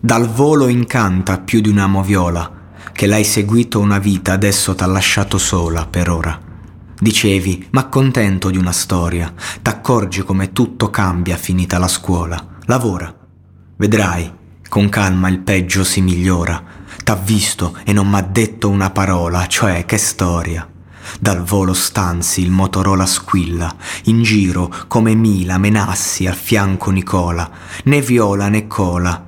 Dal volo incanta più di un amo viola, che l'hai seguito una vita, adesso t'ha lasciato sola per ora. Dicevi, ma contento di una storia, t'accorgi come tutto cambia finita la scuola. Lavora, vedrai, con calma il peggio si migliora. T'ha visto e non m'ha detto una parola, cioè che storia. Dal volo stanzi il Motorola squilla, in giro come Mila menassi al fianco Nicola, né viola né cola,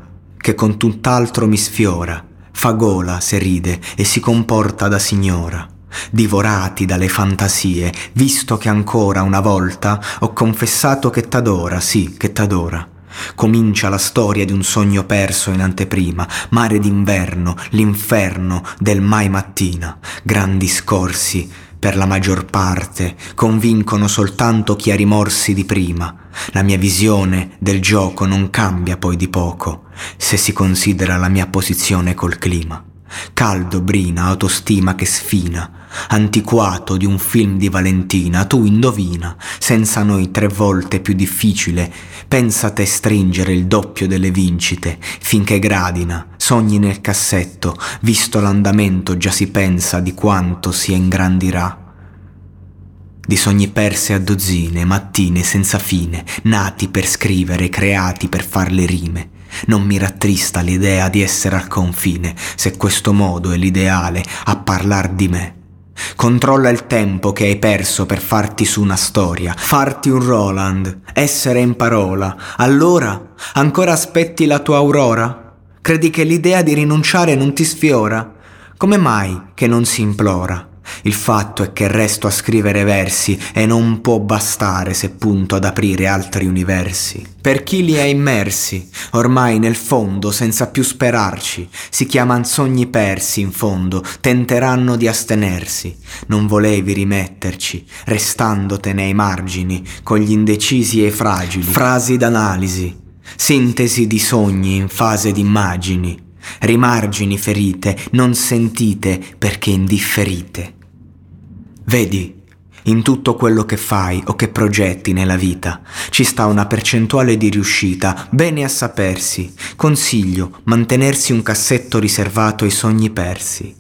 che con tutt'altro mi sfiora, fa gola se ride e si comporta da signora. Divorati dalle fantasie, visto che ancora una volta ho confessato che t'adora, sì, che t'adora. Comincia la storia di un sogno perso in anteprima, mare d'inverno, l'inferno del mai mattina, grandi scorsi, per la maggior parte, convincono soltanto chi ha rimorsi di prima. La mia visione del gioco non cambia poi di poco, se si considera la mia posizione col clima. Caldo, brina, autostima che sfina, antiquato di un film di Valentina, tu indovina, senza noi tre volte più difficile, pensa te stringere il doppio delle vincite, finché gradina, sogni nel cassetto, visto l'andamento già si pensa di quanto si ingrandirà. Di sogni persi a dozzine, mattine senza fine, nati per scrivere, creati per far le rime. Non mi rattrista l'idea di essere al confine, se questo modo è l'ideale a parlar di me. Controlla il tempo che hai perso per farti su una storia, farti un Roland, essere in parola. Allora, ancora aspetti la tua aurora? Credi che l'idea di rinunciare non ti sfiora? Come mai che non si implora? Il fatto è che resto a scrivere versi e non può bastare se punto ad aprire altri universi. Per chi li ha immersi, ormai nel fondo, senza più sperarci, si chiaman sogni persi in fondo, tenteranno di astenersi. Non volevi rimetterci, restandotene ai margini, con gli indecisi e i fragili. Frasi d'analisi, sintesi di sogni in fase di immagini rimargini ferite, non sentite perché indifferite. Vedi, in tutto quello che fai o che progetti nella vita ci sta una percentuale di riuscita, bene a sapersi. Consiglio mantenersi un cassetto riservato ai sogni persi.